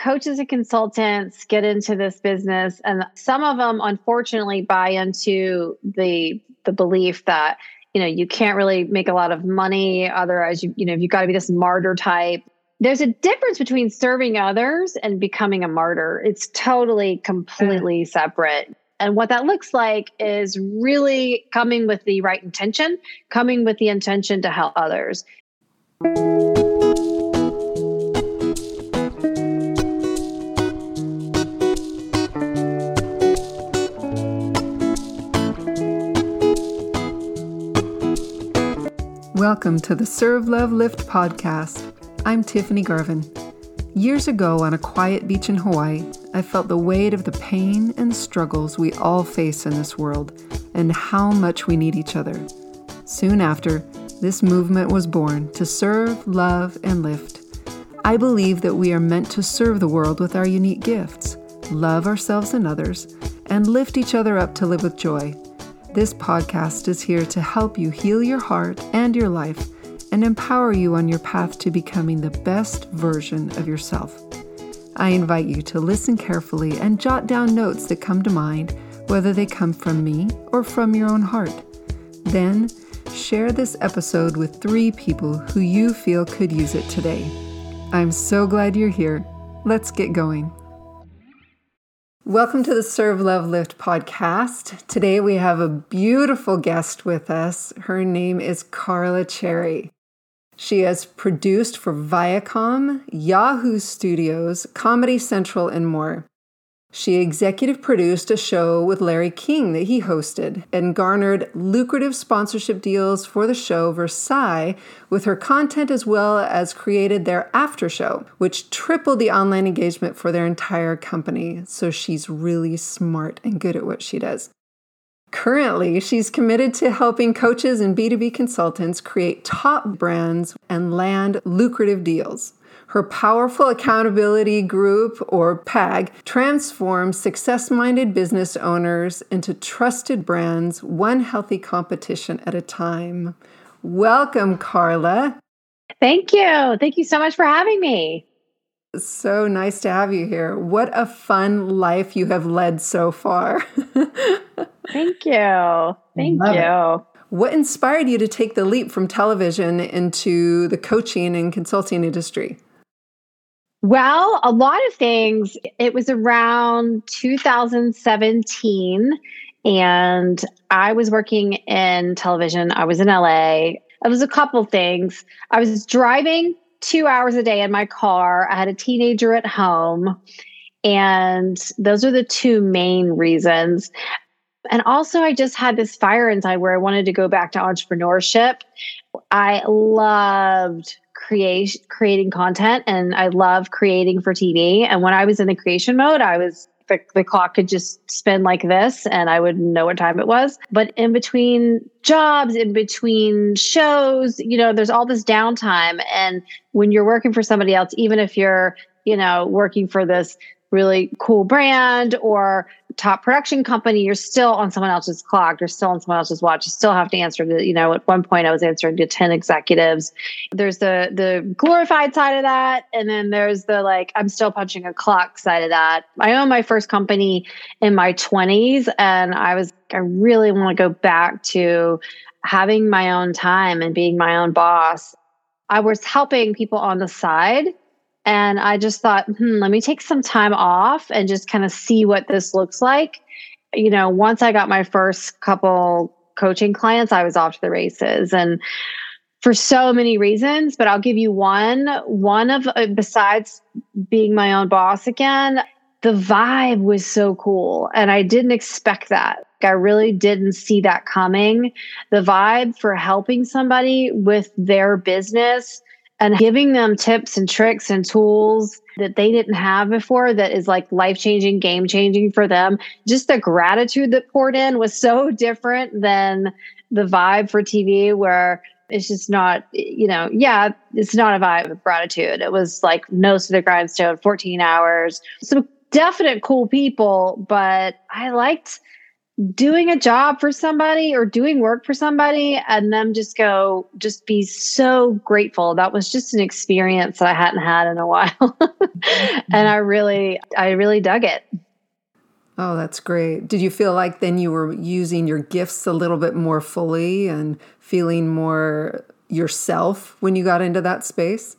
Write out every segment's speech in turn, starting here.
coaches and consultants get into this business and some of them unfortunately buy into the the belief that you know you can't really make a lot of money otherwise you you know you've got to be this martyr type. There's a difference between serving others and becoming a martyr. It's totally completely separate. And what that looks like is really coming with the right intention coming with the intention to help others Welcome to the Serve Love Lift podcast. I'm Tiffany Garvin. Years ago, on a quiet beach in Hawaii, I felt the weight of the pain and struggles we all face in this world and how much we need each other. Soon after, this movement was born to serve, love, and lift. I believe that we are meant to serve the world with our unique gifts, love ourselves and others, and lift each other up to live with joy. This podcast is here to help you heal your heart and your life and empower you on your path to becoming the best version of yourself. I invite you to listen carefully and jot down notes that come to mind, whether they come from me or from your own heart. Then, share this episode with three people who you feel could use it today. I'm so glad you're here. Let's get going. Welcome to the Serve Love Lift podcast. Today we have a beautiful guest with us. Her name is Carla Cherry. She has produced for Viacom, Yahoo Studios, Comedy Central, and more. She executive produced a show with Larry King that he hosted and garnered lucrative sponsorship deals for the show Versailles with her content as well as created their after show, which tripled the online engagement for their entire company. So she's really smart and good at what she does. Currently, she's committed to helping coaches and B2B consultants create top brands and land lucrative deals. Her powerful accountability group, or PAG, transforms success minded business owners into trusted brands, one healthy competition at a time. Welcome, Carla. Thank you. Thank you so much for having me. So nice to have you here. What a fun life you have led so far. Thank you. Thank Love you. It. What inspired you to take the leap from television into the coaching and consulting industry? Well, a lot of things. It was around 2017, and I was working in television. I was in LA. It was a couple things. I was driving two hours a day in my car. I had a teenager at home. And those are the two main reasons. And also, I just had this fire inside where I wanted to go back to entrepreneurship. I loved create creating content and I love creating for TV. And when I was in the creation mode, I was the, the clock could just spin like this and I would know what time it was. But in between jobs, in between shows, you know, there's all this downtime. And when you're working for somebody else, even if you're, you know, working for this really cool brand or top production company, you're still on someone else's clock. You're still on someone else's watch. You still have to answer to, you know, at one point I was answering to 10 executives. There's the the glorified side of that. And then there's the like, I'm still punching a clock side of that. I owned my first company in my 20s and I was I really want to go back to having my own time and being my own boss. I was helping people on the side and I just thought, hmm, let me take some time off and just kind of see what this looks like. You know, once I got my first couple coaching clients, I was off to the races. And for so many reasons, but I'll give you one. One of, uh, besides being my own boss again, the vibe was so cool. And I didn't expect that. I really didn't see that coming. The vibe for helping somebody with their business and giving them tips and tricks and tools that they didn't have before that is like life changing, game changing for them. Just the gratitude that poured in was so different than the vibe for TV where it's just not, you know, yeah, it's not a vibe of gratitude. It was like nose to the grindstone, 14 hours. Some definite cool people, but I liked doing a job for somebody or doing work for somebody and them just go just be so grateful. That was just an experience that i hadn't had in a while. And i really i really dug it. Oh that's great. Did you feel like then you were using your gifts a little bit more fully and feeling more yourself when you got into that space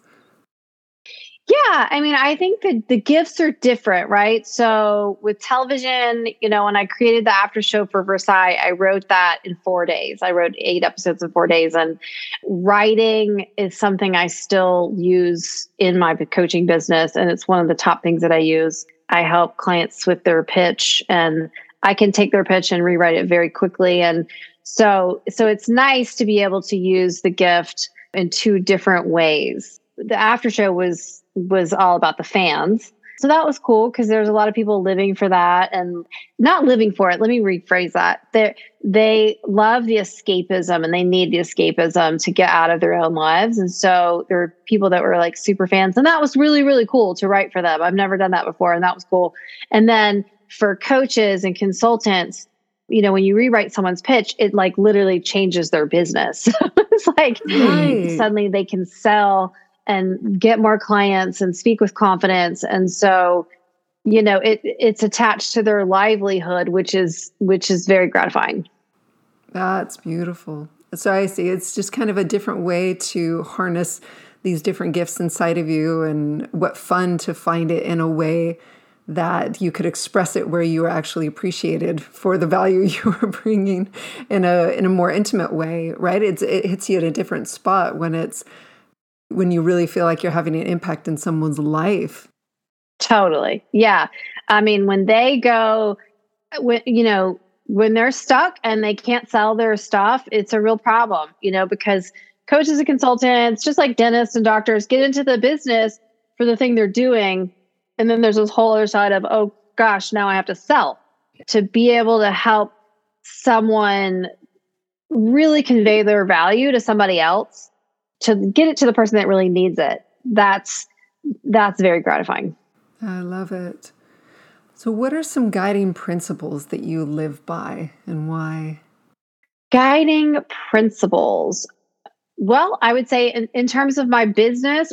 yeah, I mean, I think that the gifts are different, right? So with television, you know, when I created the after show for Versailles, I wrote that in four days. I wrote eight episodes in four days, and writing is something I still use in my coaching business, and it's one of the top things that I use. I help clients with their pitch, and I can take their pitch and rewrite it very quickly, and so so it's nice to be able to use the gift in two different ways. The after show was was all about the fans. So that was cool because there's a lot of people living for that and not living for it. Let me rephrase that. They they love the escapism and they need the escapism to get out of their own lives. And so there are people that were like super fans. And that was really, really cool to write for them. I've never done that before. And that was cool. And then for coaches and consultants, you know, when you rewrite someone's pitch, it like literally changes their business. it's like right. suddenly they can sell and get more clients and speak with confidence. And so you know it it's attached to their livelihood which is which is very gratifying. That's beautiful. So i see. It's just kind of a different way to harness these different gifts inside of you and what fun to find it in a way that you could express it where you were actually appreciated for the value you were bringing in a in a more intimate way right? It's it hits you at a different spot when it's when you really feel like you're having an impact in someone's life. Totally. Yeah. I mean, when they go, when, you know, when they're stuck and they can't sell their stuff, it's a real problem, you know, because coaches and consultants, just like dentists and doctors, get into the business for the thing they're doing. And then there's this whole other side of, oh gosh, now I have to sell. To be able to help someone really convey their value to somebody else to get it to the person that really needs it. That's that's very gratifying. I love it. So what are some guiding principles that you live by and why? Guiding principles. Well i would say in, in terms of my business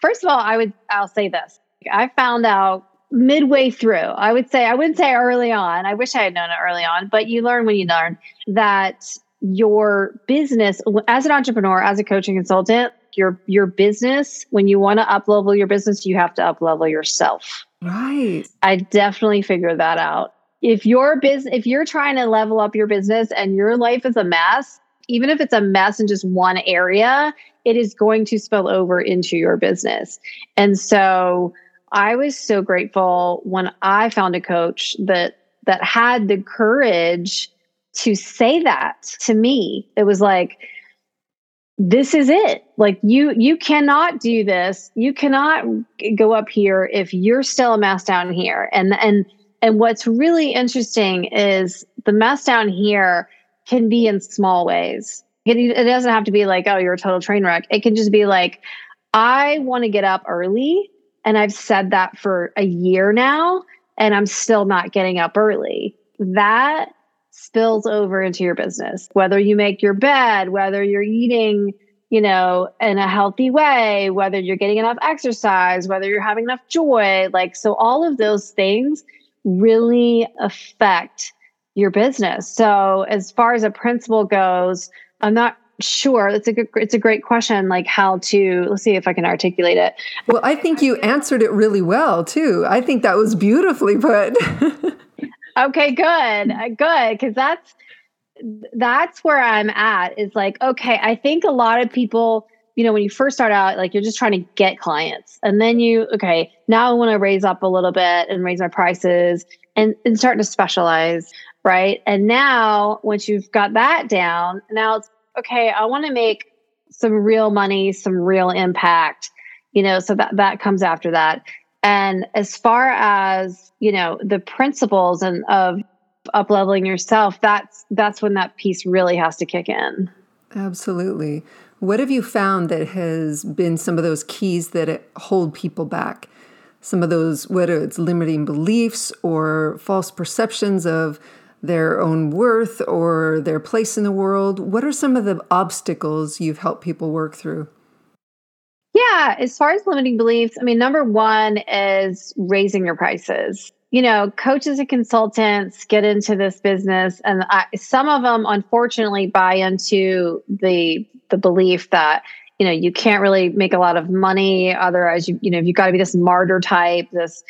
first of all i would i'll say this. I found out midway through i would say i wouldn't say early on i wish i had known it early on but you learn when you learn that your business as an entrepreneur, as a coaching consultant, your your business, when you want to up level your business, you have to up level yourself. Right. I definitely figured that out. If your business if you're trying to level up your business and your life is a mess, even if it's a mess in just one area, it is going to spill over into your business. And so I was so grateful when I found a coach that that had the courage to say that to me. It was like, this is it. Like you, you cannot do this. You cannot go up here if you're still a mess down here. And and and what's really interesting is the mess down here can be in small ways. It, it doesn't have to be like, oh, you're a total train wreck. It can just be like, I want to get up early. And I've said that for a year now, and I'm still not getting up early. That spills over into your business. Whether you make your bed, whether you're eating, you know, in a healthy way, whether you're getting enough exercise, whether you're having enough joy, like so all of those things really affect your business. So as far as a principle goes, I'm not sure it's a good it's a great question like how to let's see if i can articulate it well i think you answered it really well too i think that was beautifully put Okay, good. Uh, good. Cause that's, that's where I'm at is like, okay, I think a lot of people, you know, when you first start out, like you're just trying to get clients. And then you, okay, now I want to raise up a little bit and raise my prices and, and start to specialize. Right. And now once you've got that down, now it's okay, I want to make some real money, some real impact, you know, so that that comes after that. And as far as, you know, the principles and of up leveling yourself, that's that's when that piece really has to kick in. Absolutely. What have you found that has been some of those keys that hold people back? Some of those, whether it's limiting beliefs or false perceptions of their own worth or their place in the world. What are some of the obstacles you've helped people work through? Yeah, as far as limiting beliefs, I mean, number one is raising your prices. You know, coaches and consultants get into this business, and I, some of them, unfortunately, buy into the the belief that you know you can't really make a lot of money otherwise you you know you've got to be this martyr type this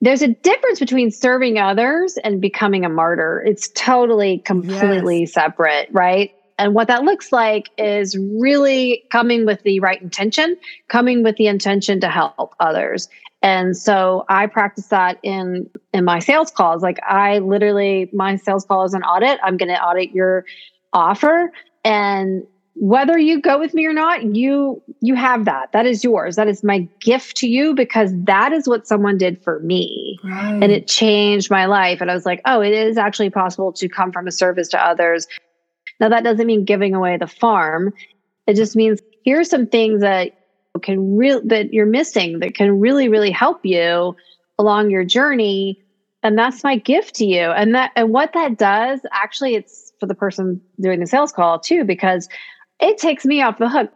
there's a difference between serving others and becoming a martyr it's totally completely yes. separate right and what that looks like is really coming with the right intention coming with the intention to help others. And so i practice that in in my sales calls. Like i literally my sales call is an audit. I'm going to audit your offer. And whether you go with me or not you you have that. That is yours. That is my gift to you because that is what someone did for me. Right. and it changed my life. And i was like oh it is actually possible to come from a service to others now that doesn't mean giving away the farm it just means here's some things that can real that you're missing that can really really help you along your journey and that's my gift to you and that and what that does actually it's for the person doing the sales call too because it takes me off the hook.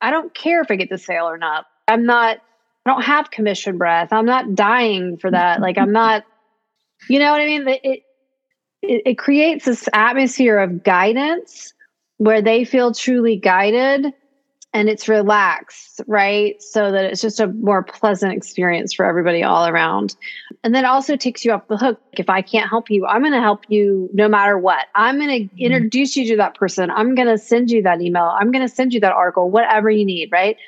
I don't care if I get the sale or not. I'm not, I don't have commission breath. I'm not dying for that. like I'm not, you know what I mean? It, it, it creates this atmosphere of guidance where they feel truly guided and it's relaxed, right? So that it's just a more pleasant experience for everybody all around. And then also takes you off the hook. If I can't help you, I'm going to help you no matter what. I'm going to mm-hmm. introduce you to that person. I'm going to send you that email. I'm going to send you that article, whatever you need, right?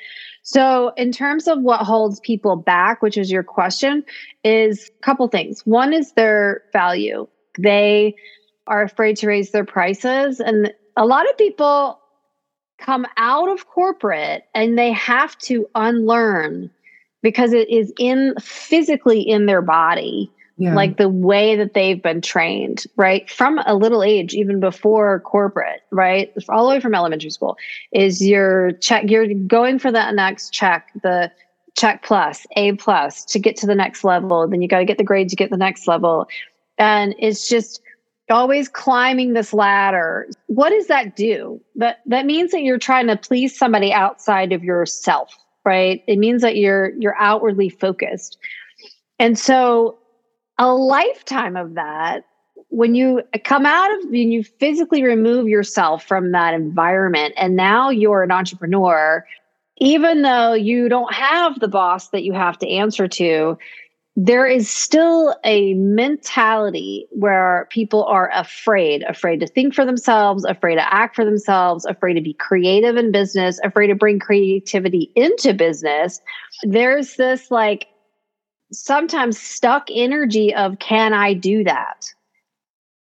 So, in terms of what holds people back, which is your question, is a couple things. One is their value. They are afraid to raise their prices. And a lot of people come out of corporate and they have to unlearn because it is in physically in their body yeah. like the way that they've been trained right from a little age even before corporate right all the way from elementary school is your check you're going for that next check the check plus a plus to get to the next level then you got to get the grades to get the next level and it's just always climbing this ladder. What does that do? That that means that you're trying to please somebody outside of yourself right? It means that you're you're outwardly focused. And so a lifetime of that when you come out of when you physically remove yourself from that environment and now you're an entrepreneur even though you don't have the boss that you have to answer to there is still a mentality where people are afraid, afraid to think for themselves, afraid to act for themselves, afraid to be creative in business, afraid to bring creativity into business. There's this like sometimes stuck energy of, can I do that?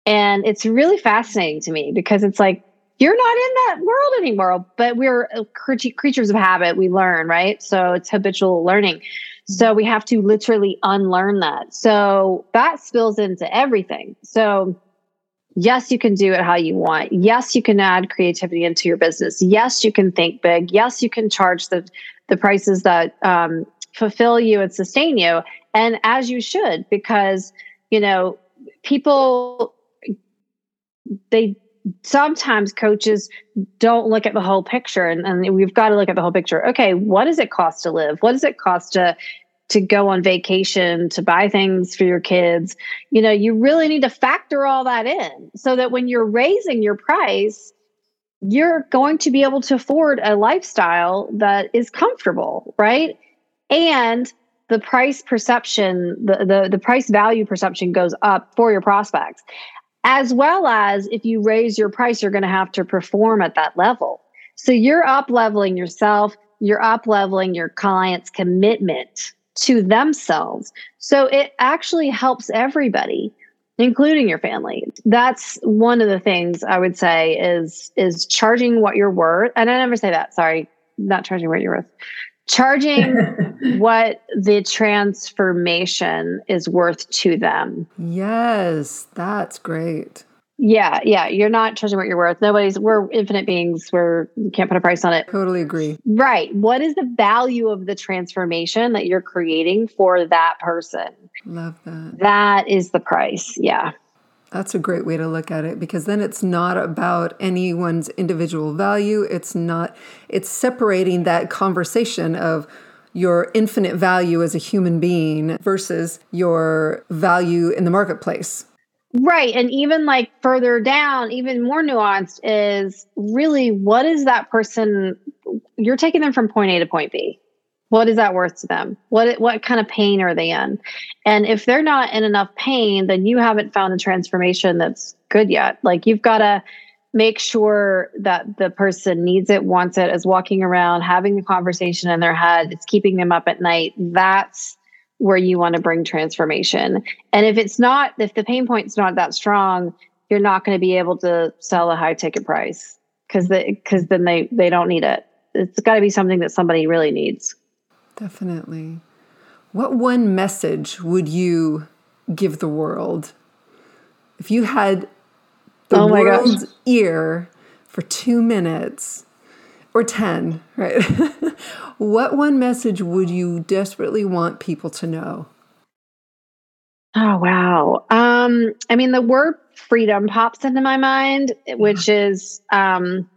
And it's really fascinating to me because it's like, you're not in that world anymore, but we're uh, creatures of habit. We learn, right? So it's habitual learning. So we have to literally unlearn that. So that spills into everything. So yes, you can do it how you want. Yes, you can add creativity into your business. Yes, you can think big. Yes, you can charge the the prices that um, fulfill you and sustain you, and as you should, because you know people they sometimes coaches don't look at the whole picture and, and we've got to look at the whole picture. Okay what does it cost to live? What does it cost to to go on vacation to buy things for your kids? You know you really need to factor all that in so that when you're raising your price you're going to be able to afford a lifestyle that is comfortable right? And the price perception the, the the price value perception goes up for your prospects as well as if you raise your price, you're going to have to perform at that level. So you're up leveling yourself, you're up leveling your client's commitment to themselves. So it actually helps everybody including your family. That's one of the things I would say is is charging what you're worth. And I never say that, sorry, not charging what you're worth charging what the transformation is worth to them. Yes, that's great. Yeah, yeah. You're not charging what you're worth. Nobody's, we're infinite beings. We're, you can't put a price on it. Totally agree. Right. What is the value of the transformation that you're creating for that person? Love that. That is the price. Yeah. That's a great way to look at it because then it's not about anyone's individual value. It's not, it's separating that conversation of your infinite value as a human being versus your value in the marketplace. Right. And even like further down, even more nuanced is really what is that person? You're taking them from point A to point B. What is that worth to them? What what kind of pain are they in? And if they're not in enough pain, then you haven't found a transformation that's good yet. Like you've got to make sure that the person needs it, wants it, is walking around, having the conversation in their head, it's keeping them up at night. That's where you want to bring transformation. And if it's not, if the pain point's not that strong, you're not going to be able to sell a high ticket price because because then they they don't need it. It's got to be something that somebody really needs. Definitely. What one message would you give the world if you had the oh world's gosh. ear for two minutes or 10, right? what one message would you desperately want people to know? Oh, wow. Um, I mean, the word freedom pops into my mind, which is, um,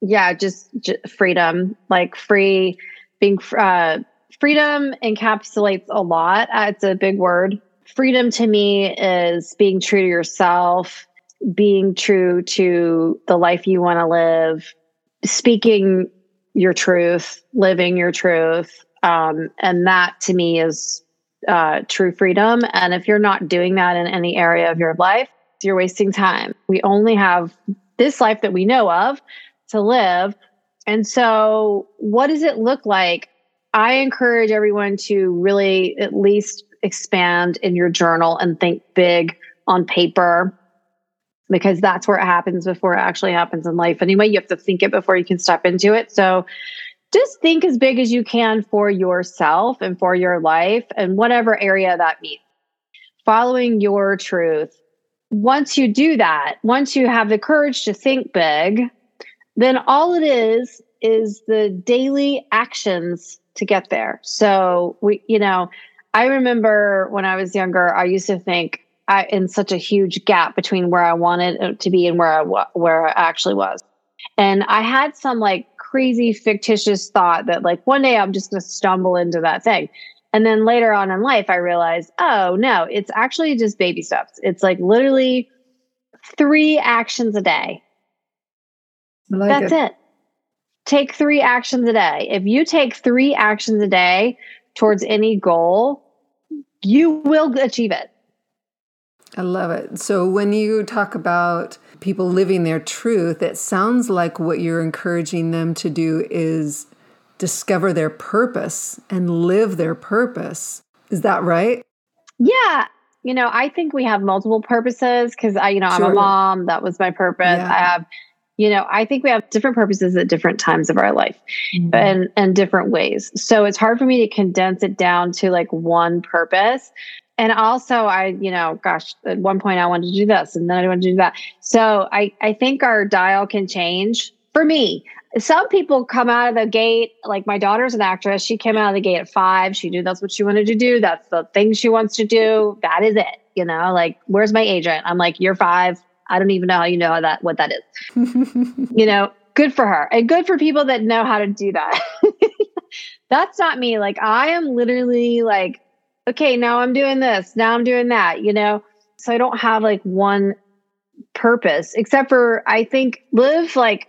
yeah, just, just freedom, like free being uh, freedom encapsulates a lot. Uh, it's a big word. Freedom to me is being true to yourself, being true to the life you want to live, speaking your truth, living your truth. Um, and that to me is uh, true freedom. And if you're not doing that in any area of your life, you're wasting time. We only have this life that we know of to live. And so, what does it look like? I encourage everyone to really at least expand in your journal and think big on paper because that's where it happens before it actually happens in life. Anyway, you have to think it before you can step into it. So, just think as big as you can for yourself and for your life and whatever area that means. Following your truth. Once you do that, once you have the courage to think big, then all it is is the daily actions to get there. So we, you know, I remember when I was younger, I used to think I in such a huge gap between where I wanted uh, to be and where I where I actually was. And I had some like crazy fictitious thought that like one day I'm just going to stumble into that thing. And then later on in life I realized, oh no, it's actually just baby steps. It's like literally 3 actions a day like That's it. it. Take three actions a day. If you take three actions a day towards any goal, you will achieve it. I love it. So when you talk about people living their truth, it sounds like what you're encouraging them to do is discover their purpose and live their purpose. Is that right? Yeah. You know, I think we have multiple purposes because I, you know, I'm a mom. That was my purpose. Yeah. I have you know i think we have different purposes at different times of our life mm-hmm. and and different ways. So it's hard for me to condense it down to like one purpose. And also i you know gosh at one point i wanted to do this and then i wanted to do that. So i i think our dial can change for me. Some people come out of the gate like my daughter's an actress. She came out of the gate at five. She knew that's what she wanted to do. That's the thing she wants to do. That is it you know like where's my agent? I'm like you're five I don't even know how you know how that what that is. you know, good for her. And good for people that know how to do that. That's not me. Like I am literally like, okay, now I'm doing this, now I'm doing that, you know? So I don't have like one purpose except for I think live like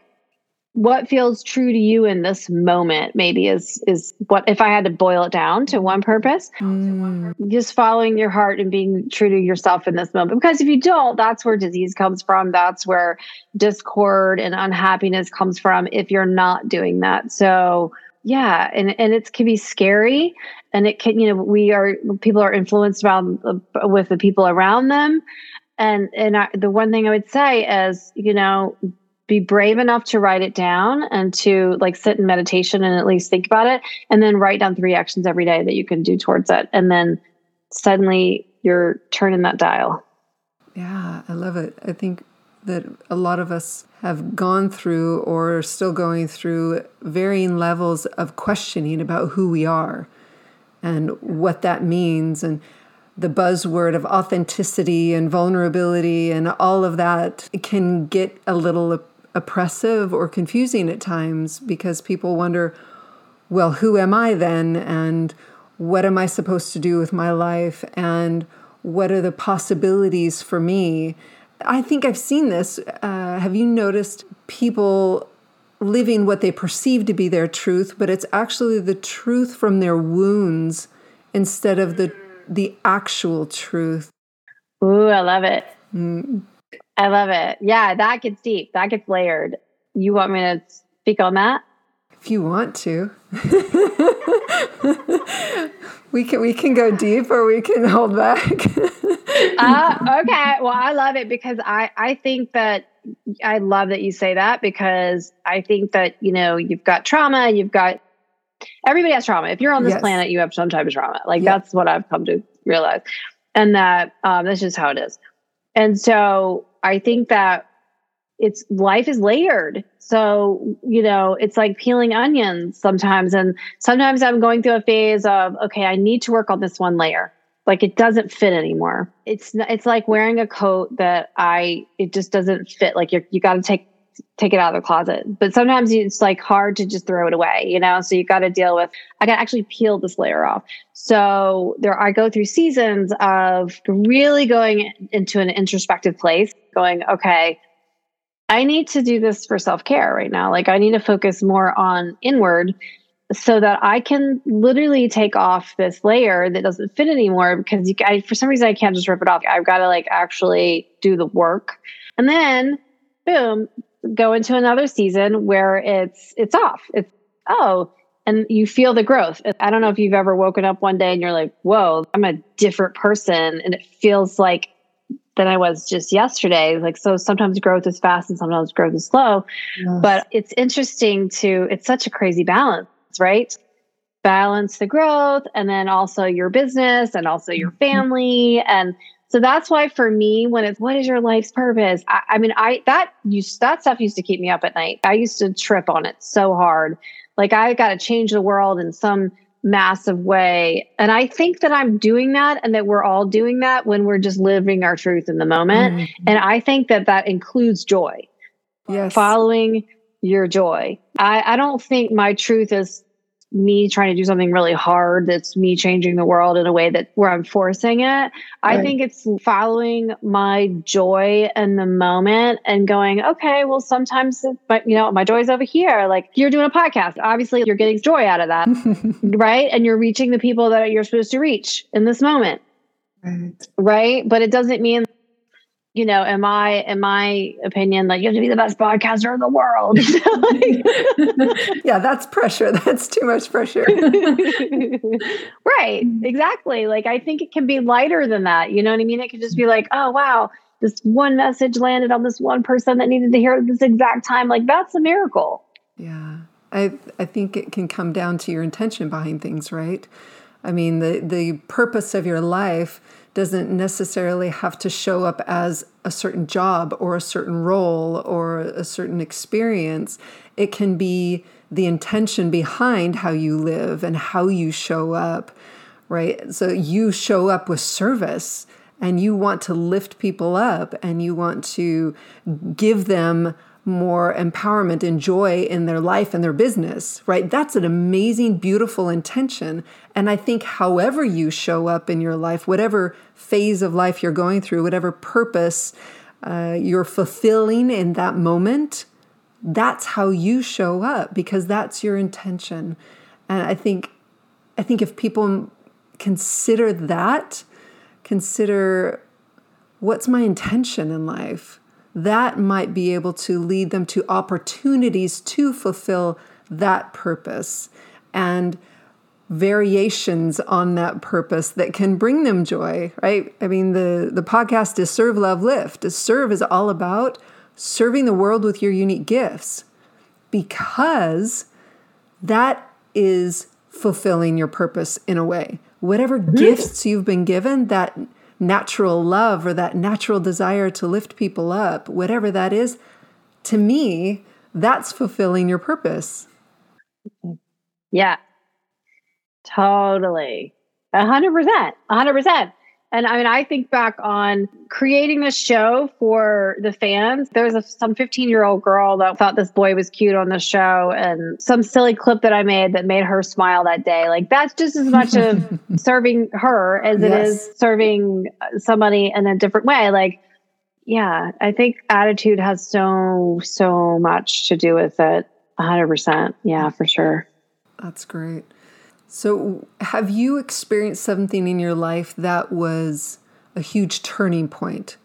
what feels true to you in this moment maybe is is what if i had to boil it down to one purpose mm. just following your heart and being true to yourself in this moment. Because if you don't that's where disease comes from. That's where discord and unhappiness comes from if you're not doing that. So yeah and and it can be scary and it can you know we are people are influenced around uh, with the people around them. And and I, the one thing i would say is you know be brave enough to write it down and to like sit in meditation and at least think about it and then write down three actions every day that you can do towards it. And then suddenly you're turning that dial. Yeah i love it. I think that a lot of us have gone through or are still going through varying levels of questioning about who we are and what that means and the buzzword of authenticity and vulnerability and all of that can get a little oppressive or confusing at times because people wonder, well, who am I then? And what am I supposed to do with my life? And what are the possibilities for me? I think I've seen this. Uh, have you noticed people living what they perceive to be their truth, but it's actually the truth from their wounds instead of the the actual truth? Ooh, I love it. Mm. I love it. Yeah, that gets deep. That gets layered. You want me to speak on that? If you want to. we can we can go deep or we can hold back. uh, okay. Well, I love it because I I think that I love that you say that because I think that you know you've got trauma, you've got everybody has trauma. If you're on this yes. planet, you have some type of trauma. Like yep. that's what I've come to realize, and that um, that's just how it is. And so I think that it's life is layered. So, you know, it's like peeling onions sometimes. And sometimes I'm going through a phase of, okay, I need to work on this one layer. Like it doesn't fit anymore. It's it's like wearing a coat that I it just doesn't fit. Like you're you got to take take it out of the closet. But sometimes it's like hard to just throw it away, you know? So you got to deal with, I got to actually peel this layer off. So there, I go through seasons of really going into an introspective place, going, okay, I need to do this for self care right now. Like I need to focus more on inward so that I can literally take off this layer that doesn't fit anymore because you, I, for some reason I can't just rip it off. I've got to like actually do the work. And then boom, go into another season where it's it's off. It's oh, and you feel the growth. I don't know if you've ever woken up one day and you're like, "Whoa, I'm a different person," and it feels like than I was just yesterday. Like so sometimes growth is fast and sometimes growth is slow. Yes. But it's interesting to it's such a crazy balance, right? Balance the growth and then also your business and also your mm-hmm. family and so that's why for me, when it's what is your life's purpose? I, I mean, I that used that stuff used to keep me up at night. I used to trip on it so hard. Like I got to change the world in some massive way. And I think that I'm doing that and that we're all doing that when we're just living our truth in the moment. Mm-hmm. And I think that that includes joy. Yes. Following your joy. I, I don't think my truth is me trying to do something really hard that's me changing the world in a way that where I'm forcing it. Right. I think it's following my joy in the moment and going, okay, well, sometimes, but you know, my joy's over here. Like you're doing a podcast. Obviously, you're getting joy out of that, right? And you're reaching the people that you're supposed to reach in this moment. Right. right. But it doesn't mean you know, in my in my opinion, like you have to be the best podcaster in the world. yeah, that's pressure. That's too much pressure. right. Mm-hmm. Exactly. Like I think it can be lighter than that. You know what I mean? It could just be like, oh wow, this one message landed on this one person that needed to hear it at this exact time. Like that's a miracle. Yeah. I I think it can come down to your intention behind things, right? I mean, the the purpose of your life doesn't necessarily have to show up as a certain job or a certain role or a certain experience. It can be the intention behind how you live and how you show up, right? So you show up with service and you want to lift people up and you want to give them more empowerment and joy in their life and their business, right? That's an amazing, beautiful intention. And I think, however, you show up in your life, whatever phase of life you're going through, whatever purpose uh, you're fulfilling in that moment, that's how you show up because that's your intention. And I think, I think if people consider that, consider what's my intention in life that might be able to lead them to opportunities to fulfill that purpose and variations on that purpose that can bring them joy right? I mean the the podcast is serve love lift. Serve is all about serving the world with your unique gifts because that is fulfilling your purpose in a way. Whatever mm-hmm. gifts you've been given that natural love or that natural desire to lift people up, whatever that is, to me, that's fulfilling your purpose. Yeah, totally. 100%. 100%. And I mean, I think back on creating this show for the fans. There was a, some 15 year old girl that thought this boy was cute on the show, and some silly clip that I made that made her smile that day. Like, that's just as much of serving her as yes. it is serving somebody in a different way. Like, yeah, I think attitude has so, so much to do with it. 100%. Yeah, for sure. That's great. So, have you experienced something in your life that was a huge turning point?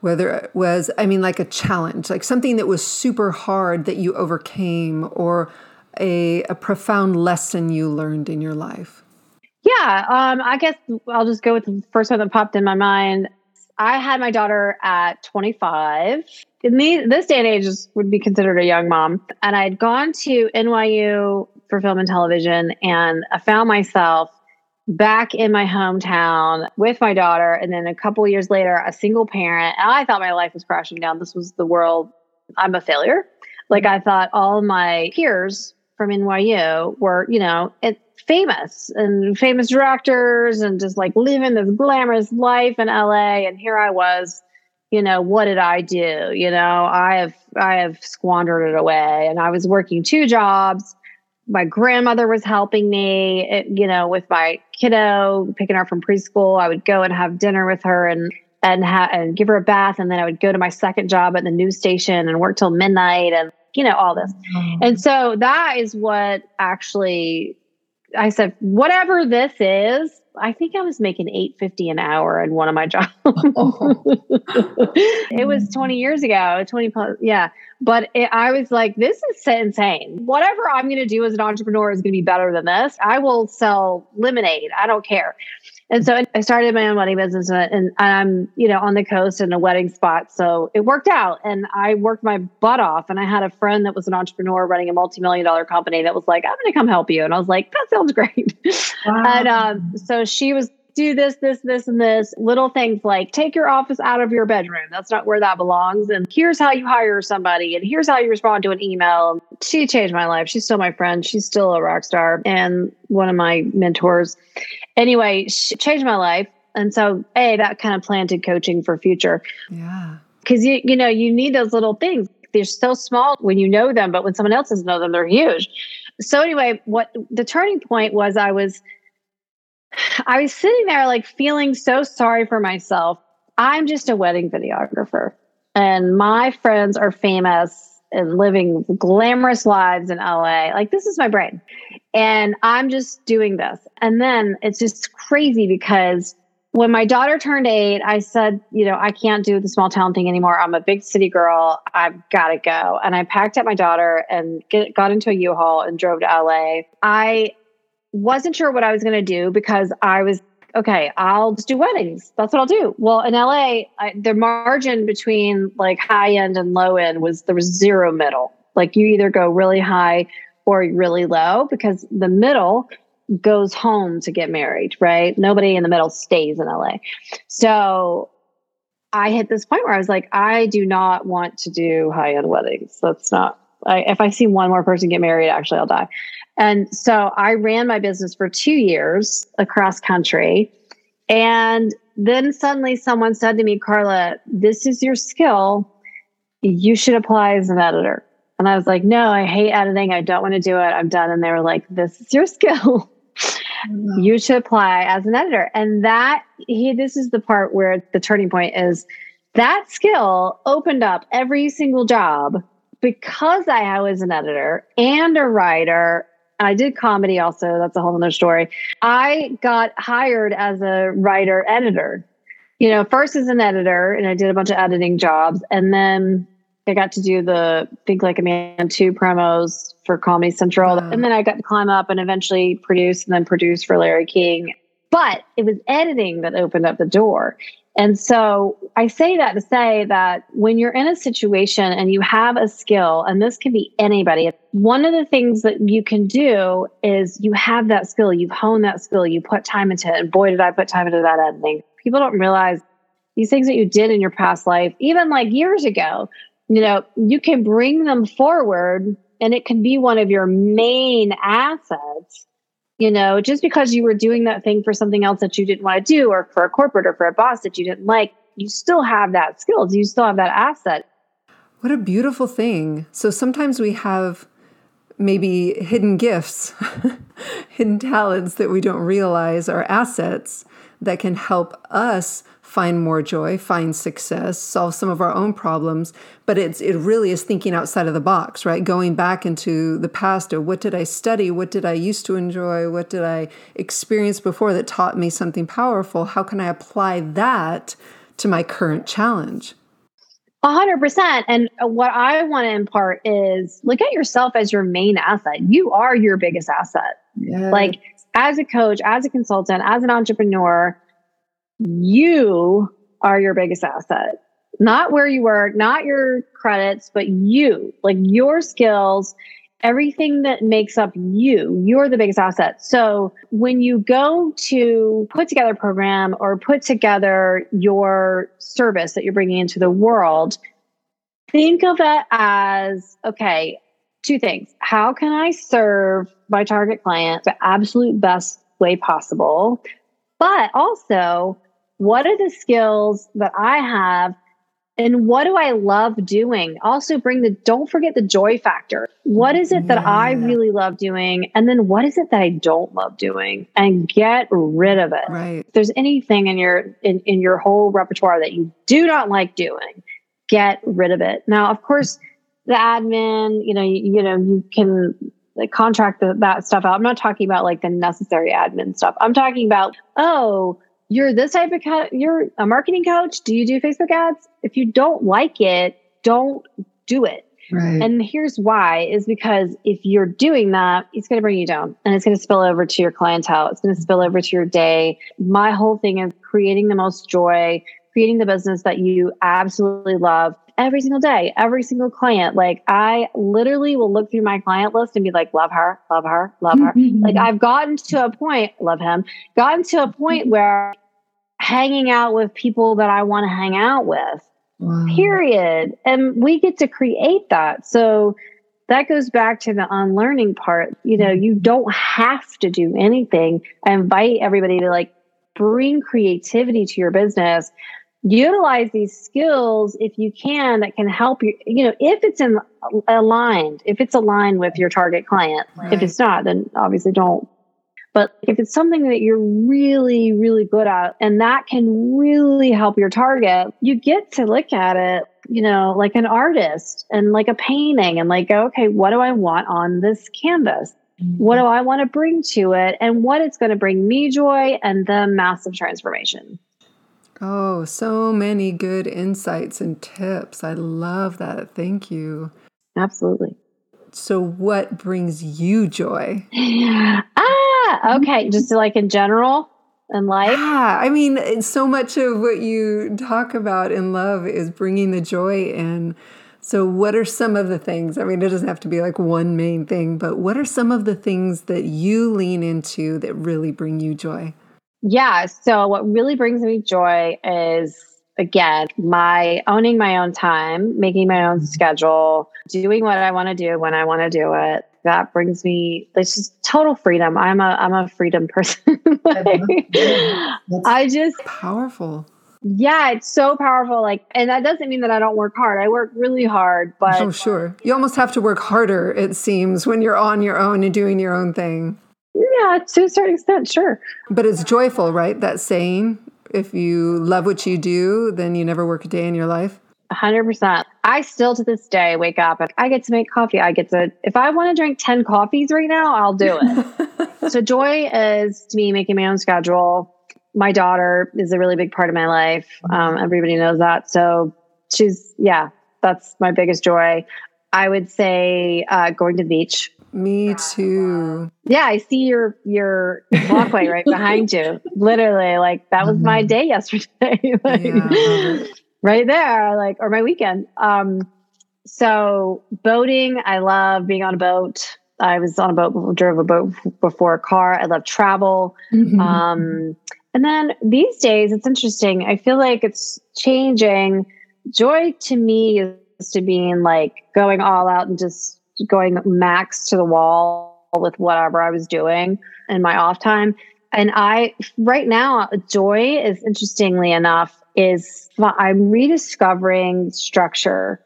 Whether it was, I mean, like a challenge, like something that was super hard that you overcame, or a, a profound lesson you learned in your life? Yeah, um, I guess I'll just go with the first one that popped in my mind. I had my daughter at 25. In the, this day and age, would be considered a young mom. And I'd gone to NYU for film and television. And I found myself back in my hometown with my daughter. And then a couple years later, a single parent. And I thought my life was crashing down. This was the world. I'm a failure. Like I thought all my peers from NYU were, you know, it, famous and famous directors and just like living this glamorous life in LA. And here I was, you know, what did I do? You know, I have I have squandered it away. And I was working two jobs my grandmother was helping me, you know, with my kiddo, picking her up from preschool. I would go and have dinner with her and and ha- and give her a bath, and then I would go to my second job at the news station and work till midnight, and you know all this. Mm-hmm. And so that is what actually I said, whatever this is, I think I was making 850 an hour in one of my jobs. oh. it was 20 years ago, 20 plus, yeah. But it, I was like, this is insane. Whatever I'm going to do as an entrepreneur is going to be better than this. I will sell lemonade. I don't care. And so I started my own wedding business and, I'm, you know, on the coast in a wedding spot. So it worked out and I worked my butt off. And I had a friend that was an entrepreneur running a multi-million dollar company that was like, I'm going to come help you. And I was like, that sounds great. Wow. and um, so she was do this, this, this, and this. Little things like take your office out of your bedroom. That's not where that belongs. And here's how you hire somebody. And here's how you respond to an email. She changed my life. She's still my friend. She's still a rock star and one of my mentors. Anyway, she changed my life. And so, A, that kind of planted coaching for future. Yeah. Because you, you know, you need those little things. They're so small when you know them, but when someone else doesn't know them, they're huge. So anyway, what the turning point was I was I was sitting there like feeling so sorry for myself. I'm just a wedding videographer, and my friends are famous and living glamorous lives in LA. Like, this is my brain. And I'm just doing this. And then it's just crazy because when my daughter turned eight, I said, you know, I can't do the small town thing anymore. I'm a big city girl. I've got to go. And I packed up my daughter and get, got into a U-Haul and drove to LA. I wasn't sure what I was going to do because I was okay, I'll just do weddings. That's what I'll do. Well, in LA, I, the margin between like high end and low end was there was zero middle. Like you either go really high or really low because the middle goes home to get married, right? Nobody in the middle stays in LA. So I hit this point where I was like, I do not want to do high end weddings. That's not, I, if I see one more person get married, actually, I'll die. And so I ran my business for two years across country. And then suddenly someone said to me, Carla, this is your skill. You should apply as an editor. And I was like, no, I hate editing. I don't want to do it. I'm done. And they were like, this is your skill. You should apply as an editor. And that he, this is the part where the turning point is that skill opened up every single job because I was an editor and a writer I did comedy also. That's a whole other story. I got hired as a writer editor. You know, first as an editor, and I did a bunch of editing jobs, and then I got to do the Think Like a Man 2 promos for Comedy Central. Wow. And then I got to climb up and eventually produce and then produce for Larry King. But it was editing that opened up the door. And so I say that to say that when you're in a situation and you have a skill, and this can be anybody, one of the things that you can do is you have that skill, you've honed that skill, you put time into it. And boy, did I put time into that editing. People don't realize these things that you did in your past life, even like years ago, you know, you can bring them forward and it can be one of your main assets You know, just because you were doing that thing for something else that you didn't want to do, or for a corporate or for a boss that you didn't like, you still have that skills. You still have that asset. What a beautiful thing. So sometimes we have maybe hidden gifts, hidden talents that we don't realize are assets that can help us find more joy, find success, solve some of our own problems. But it's it really is thinking outside of the box, right? Going back into the past of what did I study? What did I used to enjoy? What did I experience before that taught me something powerful? How can I apply that to my current challenge? A hundred percent. And what I want to impart is look at yourself as your main asset. You are your biggest asset. Yes. Like as a coach, as a consultant, as an entrepreneur, you are your biggest asset. Not where you work, not your credits, but you, like your skills, everything that makes up you, you're the biggest asset. So when you go to put together a program or put together your service that you're bringing into the world, think of it as okay, two things. How can I serve my target client the absolute best way possible? But also, what are the skills that I have and what do I love doing? Also bring the don't forget the joy factor. What is it that yeah. I really love doing and then what is it that I don't love doing and get rid of it. Right. If there's anything in your in, in your whole repertoire that you do not like doing, get rid of it. Now, of course, the admin, you know, you, you know, you can like contract the, that stuff out. I'm not talking about like the necessary admin stuff. I'm talking about, oh, you're this type of co- you're a marketing coach. Do you do Facebook ads? If you don't like it, don't do it. Right. And here's why is because if you're doing that, it's going to bring you down and it's going to spill over to your clientele. It's going to spill over to your day. My whole thing is creating the most joy, creating the business that you absolutely love every single day, every single client. Like I literally will look through my client list and be like, love her, love her, love her. Mm-hmm. like I've gotten to a point, love him, gotten to a point where hanging out with people that I want to hang out with. Wow. Period. And we get to create that. So that goes back to the unlearning part. You know, you mm-hmm. don't have to do anything. I invite everybody to like bring creativity to your business utilize these skills if you can that can help you you know if it's in aligned if it's aligned with your target client. Right. if it's not then obviously don't. But if it's something that you're really really good at and that can really help your target you get to look at it you know like an artist and like a painting and like okay what do i want on this canvas? Mm-hmm. what do i want to bring to it? And what it's going to bring me joy and the massive transformation Oh, so many good insights and tips. I love that. Thank you. Absolutely. So, what brings you joy? ah, okay. Just like in general in life? Yeah. I mean, so much of what you talk about in love is bringing the joy in. So, what are some of the things? I mean, it doesn't have to be like one main thing, but what are some of the things that you lean into that really bring you joy? Yeah. So, what really brings me joy is again, my owning my own time, making my own mm-hmm. schedule, doing what I want to do when I want to do it. That brings me it's just total freedom. I'm a I'm a freedom person. like, I just powerful. Yeah, it's so powerful. Like, and that doesn't mean that I don't work hard. I work really hard, but oh, sure, you almost have to work harder. It seems when you're on your own and doing your own thing. Yeah, to a certain extent, sure. But it's joyful, right? That saying, if you love what you do, then you never work a day in your life. 100%. I still to this day wake up and I get to make coffee. I get to, if I want to drink 10 coffees right now, I'll do it. so, joy is to me making my own schedule. My daughter is a really big part of my life. Um, everybody knows that. So, she's, yeah, that's my biggest joy. I would say uh, going to the beach me too. Yeah, I see your your walkway right behind you. Literally, like that was my mm-hmm. day yesterday. like, yeah, right there, like or my weekend. Um, so boating, I love being on a boat. I was on a boat, drove a boat before a car. I love travel. Mm-hmm. Um, and then these days, it's interesting. I feel like it's changing. Joy to me is to being like going all out and just going max to the wall with whatever I was doing. in my off time. And I, right now, joy is interestingly enough, is I'm rediscovering structure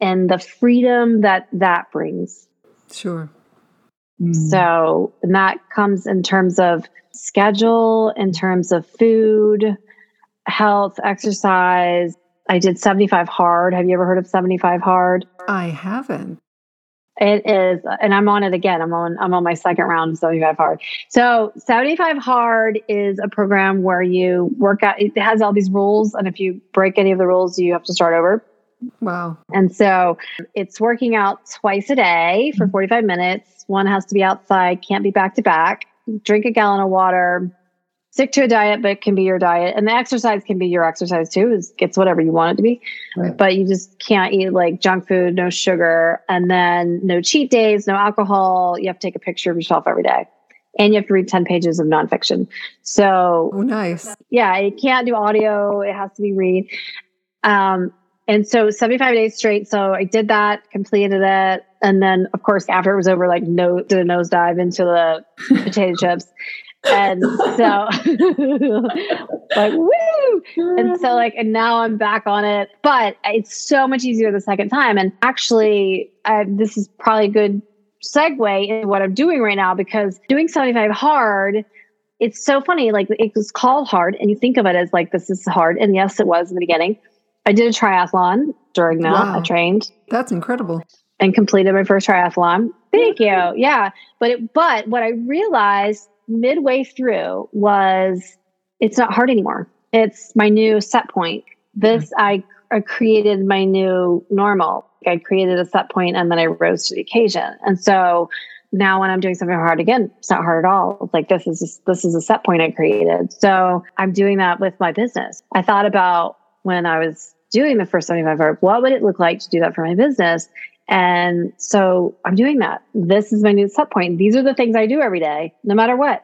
and the freedom that that brings. Sure. Mm. So, and that comes in terms of schedule, in terms of food, health, exercise. I did 75 hard. Have you ever heard of 75 hard? I haven't. It is, and I'm on it again. I'm on I'm on my second round of 75 hard. So 75 hard is a program where you work out. It has all these rules, and if you break any of the rules, you have to start over. Wow. And so it's working out twice a day for mm-hmm. 45 minutes. One has to be outside, can't be back to back. Drink a gallon of water, stick to a diet, but it can be your diet. And the exercise can be your exercise too. It's, it's whatever you want it to be. Right. But you just can't eat like junk food, no sugar, and then no cheat days, no alcohol. You have to take a picture of yourself every day. And you have to read 10 pages of nonfiction. So oh, nice. Yeah, you can't do audio. It has to be read. Um, and so 75 days straight. So I did that, completed it. And then of course, after it was over, like no did a nosedive into the potato chips. And so like woo. And so like and now I'm back on it. But it's so much easier the second time. And actually I, this is probably a good segue into what I'm doing right now because doing 75 hard it's so funny. Like it was called hard, and you think of it as like this is hard. And yes, it was in the beginning. I did a triathlon during that. Wow. I trained. That's incredible. And completed my first triathlon. Thank you. Yeah. But it, but what I realized midway through was it's not hard anymore. It's my new set point. This mm-hmm. I, I created my new normal. I created a set point and then I rose to the occasion. And so now when I'm doing something hard again, it's not hard at all. It's like this is just, this is a set point I created. So I'm doing that with my business. I thought about when I was doing the first 75 hard, what would it look like to do that for my business? And so I'm doing that. This is my new set point. These are the things I do every day, no matter what.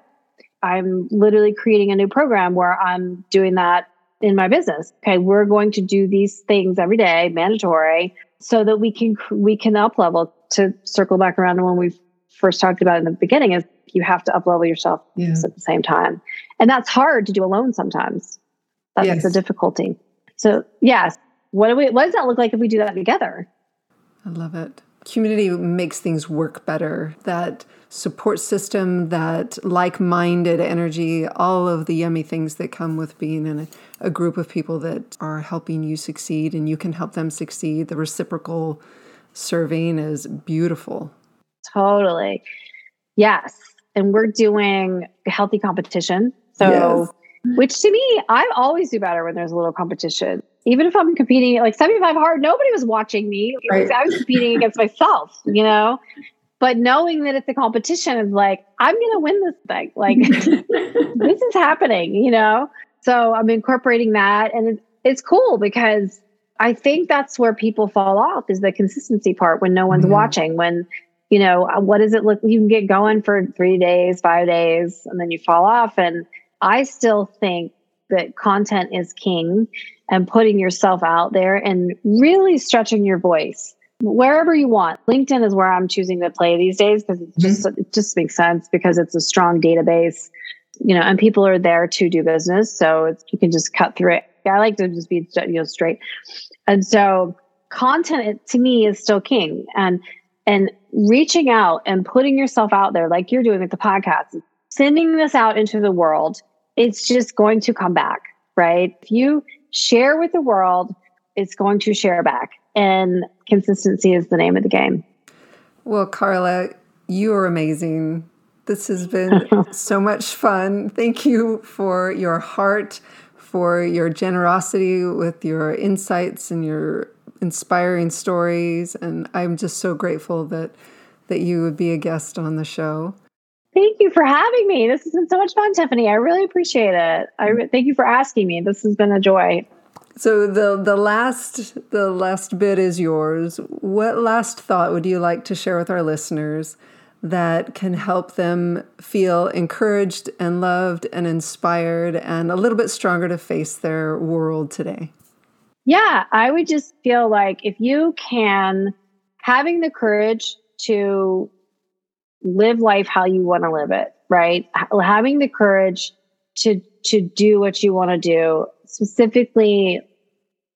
I'm literally creating a new program where I'm doing that in my business. Okay, we're going to do these things every day, mandatory, so that we can we can up level. To circle back around to when we first talked about in the beginning, is you have to up level yourself yeah. at the same time, and that's hard to do alone sometimes. That's yes. the difficulty. So, yes, what do we? What does that look like if we do that together? I love it. Community makes things work better. That support system, that like-minded energy, all of the yummy things that come with being in a, a group of people that are helping you succeed, and you can help them succeed. The reciprocal serving is beautiful. Totally. Yes. And we're doing healthy competition. So yes. Which to me, I always do better when there's a little competition. Even if I'm competing like 75 hard, nobody was watching me. Right. I was competing against myself, you know? But knowing that it's a competition is like, I'm going to win this thing. Like, this is happening, you know? So I'm incorporating that. And it's, it's cool because I think that's where people fall off is the consistency part when no one's mm-hmm. watching, when you know, what does it look? You can get going for three days, five days, and then you fall off. And I still think that content is king and putting yourself out there and really stretching your voice wherever you want. LinkedIn is where I'm choosing to play these days because it just mm-hmm. it just makes sense because it's a strong database, you know, and people are there to do business, so you can just cut through it. I like to just be you know straight, and so content to me is still king and and reaching out and putting yourself out there like you're doing with the podcast sending this out into the world it's just going to come back, right? If you share with the world, it's going to share back. And consistency is the name of the game. Well, Carla, you are amazing. This has been so much fun. Thank you for your heart, for your generosity with your insights and your inspiring stories. And I'm just so grateful that that you would be a guest on the show. Thank you for having me. This has been so much fun, Tiffany. I really appreciate it. I re- thank you for asking me. This has been a joy. So the the last the last bit is yours. What last thought would you like to share with our listeners that can help them feel encouraged and loved and inspired and a little bit stronger to face their world today? Yeah, I would just feel like if you can having the courage to live life how you want to live it. right? Having the courage to to do what you want to do, specifically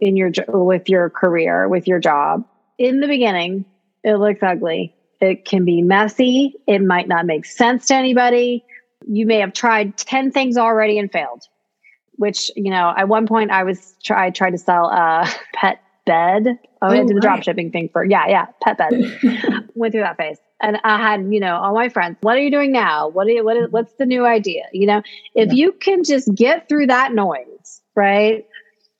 in your with your career, with your job. In the beginning, it looks ugly. It can be messy. It might not make sense to anybody. You may have tried 10 things already and failed, which, you know, at one point I was try I tried to sell a pet bed. Oh, I did the oh, right. drop shipping thing for, yeah, yeah, pet bed. Went through that phase. And I had, you know, all my friends, what are you doing now? What are you, what is, what's the new idea? You know, if yeah. you can just get through that noise, right?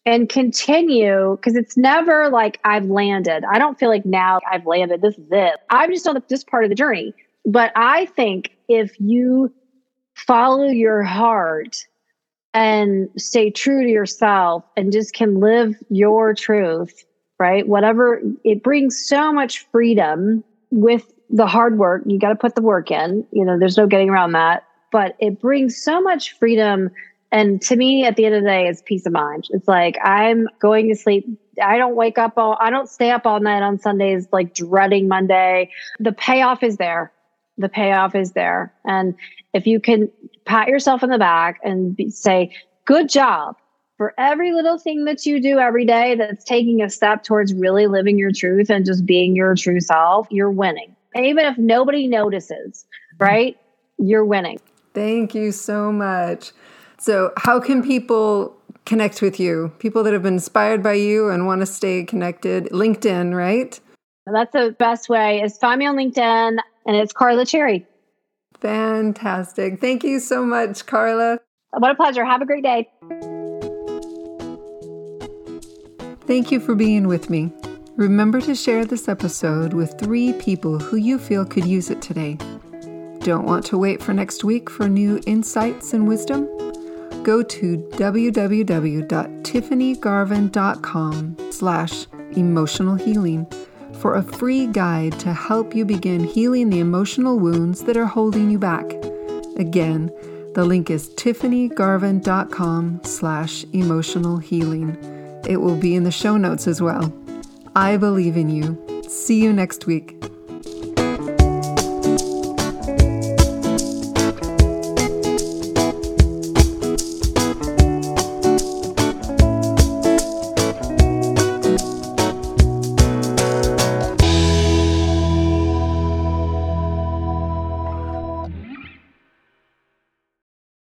and continue because it's never like I've landed. I don't feel like now I've landed. This is it. I'm just on this part of the journey. But I think if you follow your heart and stay true to yourself and just can live your truth, right? Whatever it brings so much freedom with the hard work. You got to put the work in. You know, there's no getting around that. But it brings so much freedom and to me, at the end of the day, it's peace of mind. It's like I'm going to sleep. I don't wake up all, I don't stay up all night on Sundays, like dreading Monday. The payoff is there. The payoff is there. And if you can pat yourself in the back and be, say, good job for every little thing that you do every day that's taking a step towards really living your truth and just being your true self, you're winning. And even if nobody notices, mm-hmm. right? You're winning. Thank you so much. So, how can people connect with you? People that have been inspired by you and want to stay connected. LinkedIn, right? That's the best way is find me on LinkedIn and it's Carla Cherry. Fantastic. Thank you so much, Carla. What a pleasure. Have a great day. Thank you for being with me. Remember to share this episode with three people who you feel could use it today. Don't want to wait for next week for new insights and wisdom? go to www.tiffanygarvin.com slash emotional healing for a free guide to help you begin healing the emotional wounds that are holding you back. Again, the link is tiffanygarvin.com slash emotional healing. It will be in the show notes as well. I believe in you. See you next week.